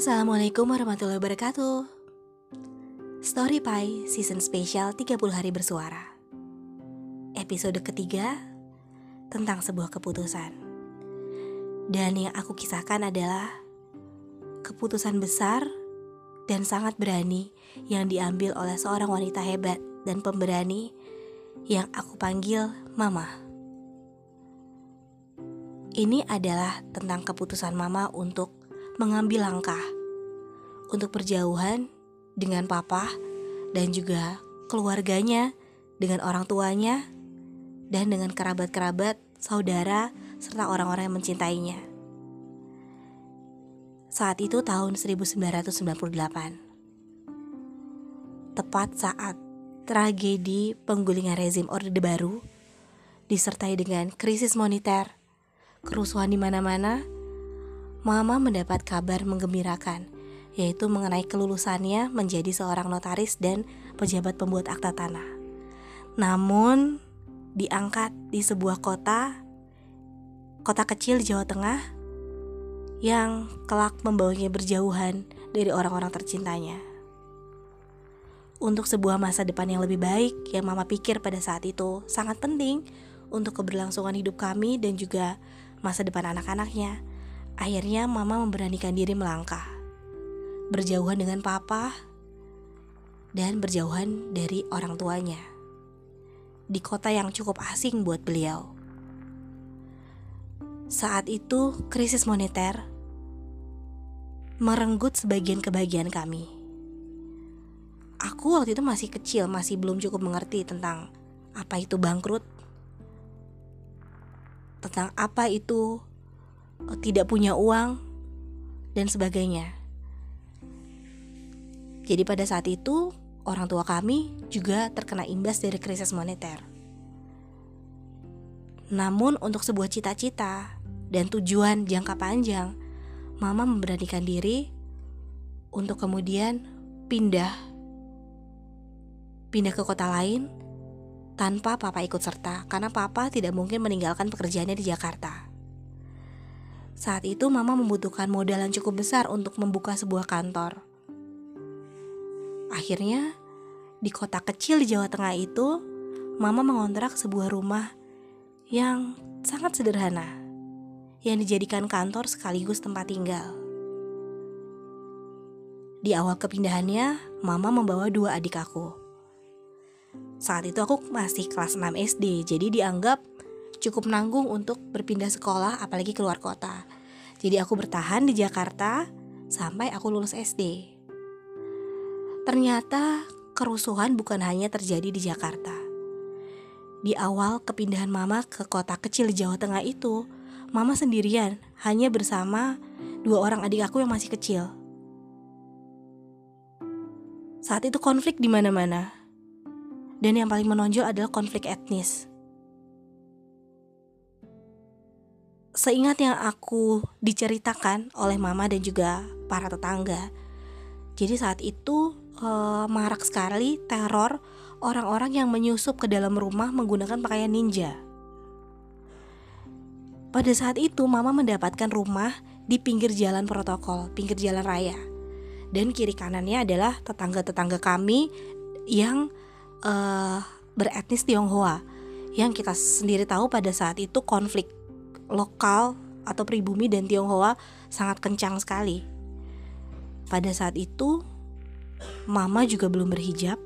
Assalamualaikum warahmatullahi wabarakatuh. Story Pie Season Spesial 30 Hari Bersuara. Episode ketiga Tentang sebuah keputusan. Dan yang aku kisahkan adalah Keputusan besar dan sangat berani Yang diambil oleh seorang wanita hebat dan pemberani Yang aku panggil Mama. Ini adalah tentang keputusan Mama untuk mengambil langkah untuk berjauhan dengan papa dan juga keluarganya, dengan orang tuanya, dan dengan kerabat-kerabat, saudara, serta orang-orang yang mencintainya. Saat itu tahun 1998. Tepat saat tragedi penggulingan rezim Orde Baru disertai dengan krisis moneter, kerusuhan di mana-mana, Mama mendapat kabar menggembirakan, yaitu mengenai kelulusannya menjadi seorang notaris dan pejabat pembuat akta tanah. Namun, diangkat di sebuah kota, kota kecil di Jawa Tengah, yang kelak membawanya berjauhan dari orang-orang tercintanya. Untuk sebuah masa depan yang lebih baik, yang Mama pikir pada saat itu sangat penting untuk keberlangsungan hidup kami dan juga masa depan anak-anaknya Akhirnya mama memberanikan diri melangkah. Berjauhan dengan papa Dan berjauhan dari orang tuanya. Di kota yang cukup asing buat beliau. Saat itu krisis moneter Merenggut sebagian kebahagiaan kami. Aku waktu itu masih kecil Masih belum cukup mengerti tentang Apa itu bangkrut Tentang apa itu tidak punya uang, dan sebagainya. Jadi, pada saat itu, orang tua kami juga terkena imbas dari krisis moneter. Namun, untuk sebuah cita-cita dan tujuan jangka panjang, Mama memberanikan diri untuk kemudian pindah, pindah ke kota lain tanpa Papa ikut serta, karena Papa tidak mungkin meninggalkan pekerjaannya di Jakarta. Saat itu mama membutuhkan modal yang cukup besar untuk membuka sebuah kantor. Akhirnya, di kota kecil di Jawa Tengah itu, mama mengontrak sebuah rumah yang sangat sederhana, yang dijadikan kantor sekaligus tempat tinggal. Di awal kepindahannya, mama membawa dua adik aku. Saat itu aku masih kelas 6 SD, jadi dianggap cukup nanggung untuk berpindah sekolah apalagi keluar kota. Jadi aku bertahan di Jakarta sampai aku lulus SD. Ternyata kerusuhan bukan hanya terjadi di Jakarta. Di awal kepindahan mama ke kota kecil di Jawa Tengah itu, mama sendirian hanya bersama dua orang adik aku yang masih kecil. Saat itu konflik di mana-mana. Dan yang paling menonjol adalah konflik etnis. Seingat yang aku diceritakan oleh mama dan juga para tetangga. Jadi saat itu uh, marak sekali teror orang-orang yang menyusup ke dalam rumah menggunakan pakaian ninja. Pada saat itu mama mendapatkan rumah di pinggir jalan protokol, pinggir jalan raya. Dan kiri kanannya adalah tetangga-tetangga kami yang uh, beretnis Tionghoa. Yang kita sendiri tahu pada saat itu konflik lokal atau pribumi dan Tionghoa sangat kencang sekali. Pada saat itu, Mama juga belum berhijab,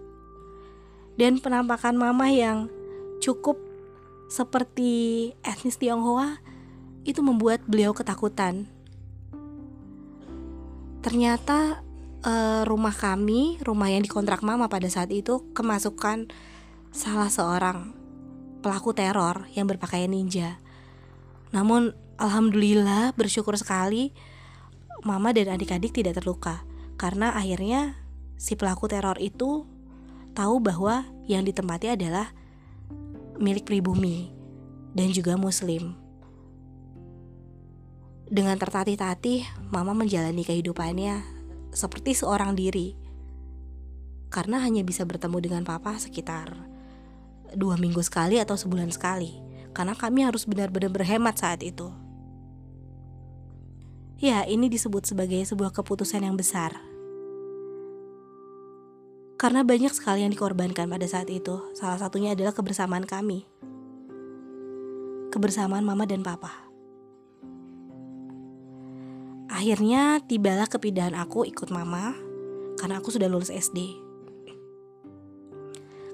dan penampakan Mama yang cukup seperti etnis Tionghoa itu membuat beliau ketakutan. Ternyata uh, rumah kami, rumah yang dikontrak Mama pada saat itu kemasukan salah seorang pelaku teror yang berpakaian ninja. Namun alhamdulillah bersyukur sekali mama dan adik-adik tidak terluka karena akhirnya si pelaku teror itu tahu bahwa yang ditempati adalah milik pribumi dan juga muslim. Dengan tertatih-tatih, mama menjalani kehidupannya seperti seorang diri. Karena hanya bisa bertemu dengan papa sekitar dua minggu sekali atau sebulan sekali karena kami harus benar-benar berhemat saat itu. Ya, ini disebut sebagai sebuah keputusan yang besar. Karena banyak sekali yang dikorbankan pada saat itu. Salah satunya adalah kebersamaan kami. Kebersamaan mama dan papa. Akhirnya tibalah kepindahan aku ikut mama karena aku sudah lulus SD.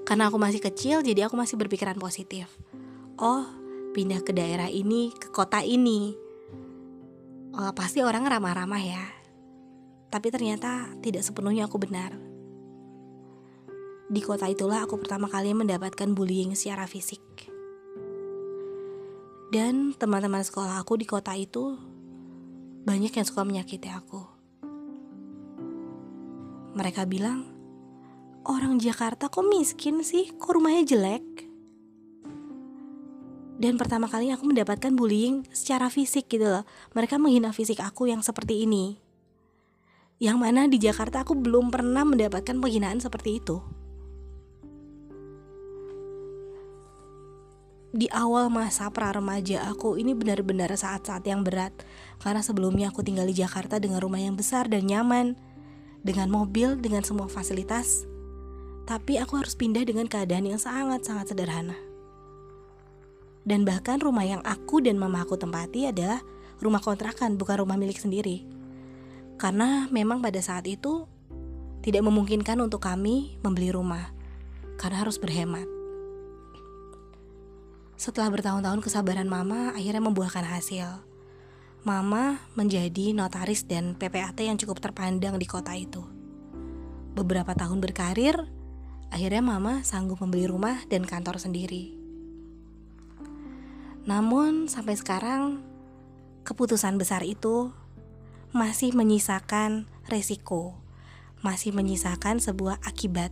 Karena aku masih kecil, jadi aku masih berpikiran positif. Oh, pindah ke daerah ini, ke kota ini. Oh, pasti orang ramah-ramah ya. Tapi ternyata tidak sepenuhnya aku benar. Di kota itulah aku pertama kali mendapatkan bullying secara fisik. Dan teman-teman sekolah aku di kota itu banyak yang suka menyakiti aku. Mereka bilang, orang Jakarta kok miskin sih? Kok rumahnya jelek? Dan pertama kali aku mendapatkan bullying secara fisik gitu loh. Mereka menghina fisik aku yang seperti ini. Yang mana di Jakarta aku belum pernah mendapatkan penghinaan seperti itu. Di awal masa pra remaja aku ini benar-benar saat-saat yang berat Karena sebelumnya aku tinggal di Jakarta dengan rumah yang besar dan nyaman Dengan mobil, dengan semua fasilitas tapi aku harus pindah dengan keadaan yang sangat-sangat sederhana. Dan bahkan rumah yang aku dan mama aku tempati adalah rumah kontrakan, bukan rumah milik sendiri. Karena memang pada saat itu tidak memungkinkan untuk kami membeli rumah, karena harus berhemat. Setelah bertahun-tahun kesabaran mama akhirnya membuahkan hasil. Mama menjadi notaris dan PPAT yang cukup terpandang di kota itu. Beberapa tahun berkarir, Akhirnya mama sanggup membeli rumah dan kantor sendiri. Namun sampai sekarang keputusan besar itu masih menyisakan resiko, masih menyisakan sebuah akibat.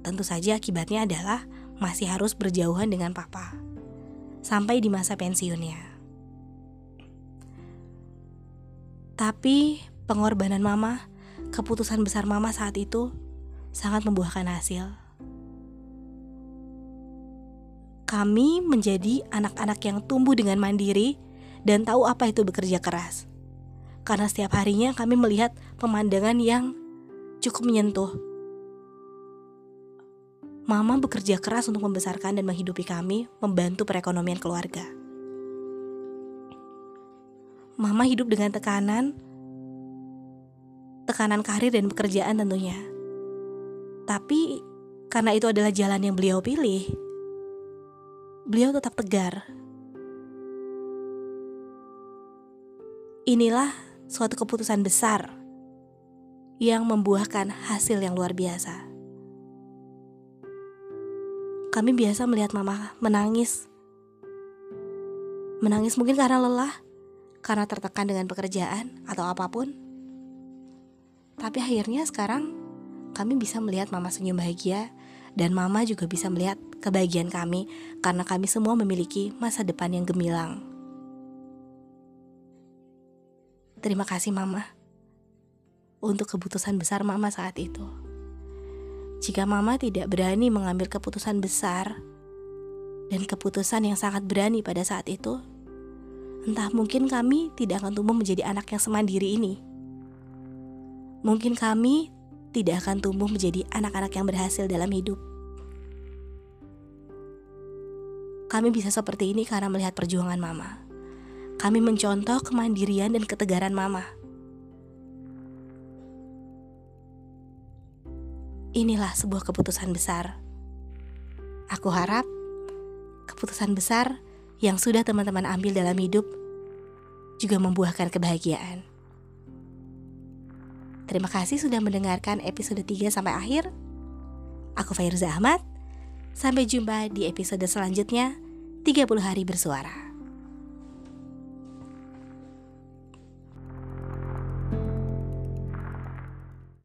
Tentu saja akibatnya adalah masih harus berjauhan dengan papa sampai di masa pensiunnya. Tapi pengorbanan mama, keputusan besar mama saat itu sangat membuahkan hasil. Kami menjadi anak-anak yang tumbuh dengan mandiri dan tahu apa itu bekerja keras. Karena setiap harinya kami melihat pemandangan yang cukup menyentuh. Mama bekerja keras untuk membesarkan dan menghidupi kami, membantu perekonomian keluarga. Mama hidup dengan tekanan, tekanan karir dan pekerjaan tentunya tapi karena itu adalah jalan yang beliau pilih, beliau tetap tegar. Inilah suatu keputusan besar yang membuahkan hasil yang luar biasa. Kami biasa melihat mama menangis. Menangis mungkin karena lelah, karena tertekan dengan pekerjaan atau apa pun. Tapi akhirnya sekarang kami bisa melihat mama senyum bahagia dan mama juga bisa melihat kebahagiaan kami karena kami semua memiliki masa depan yang gemilang. Terima kasih mama untuk keputusan besar mama saat itu. Jika mama tidak berani mengambil keputusan besar dan keputusan yang sangat berani pada saat itu, entah mungkin kami tidak akan tumbuh menjadi anak yang semandiri ini. Mungkin kami tidak akan tumbuh menjadi anak-anak yang berhasil dalam hidup. Kami bisa seperti ini karena melihat perjuangan Mama. Kami mencontoh kemandirian dan ketegaran Mama. Inilah sebuah keputusan besar. Aku harap keputusan besar yang sudah teman-teman ambil dalam hidup juga membuahkan kebahagiaan. Terima kasih sudah mendengarkan episode 3 sampai akhir. Aku Fairza Ahmad. Sampai jumpa di episode selanjutnya 30 hari bersuara.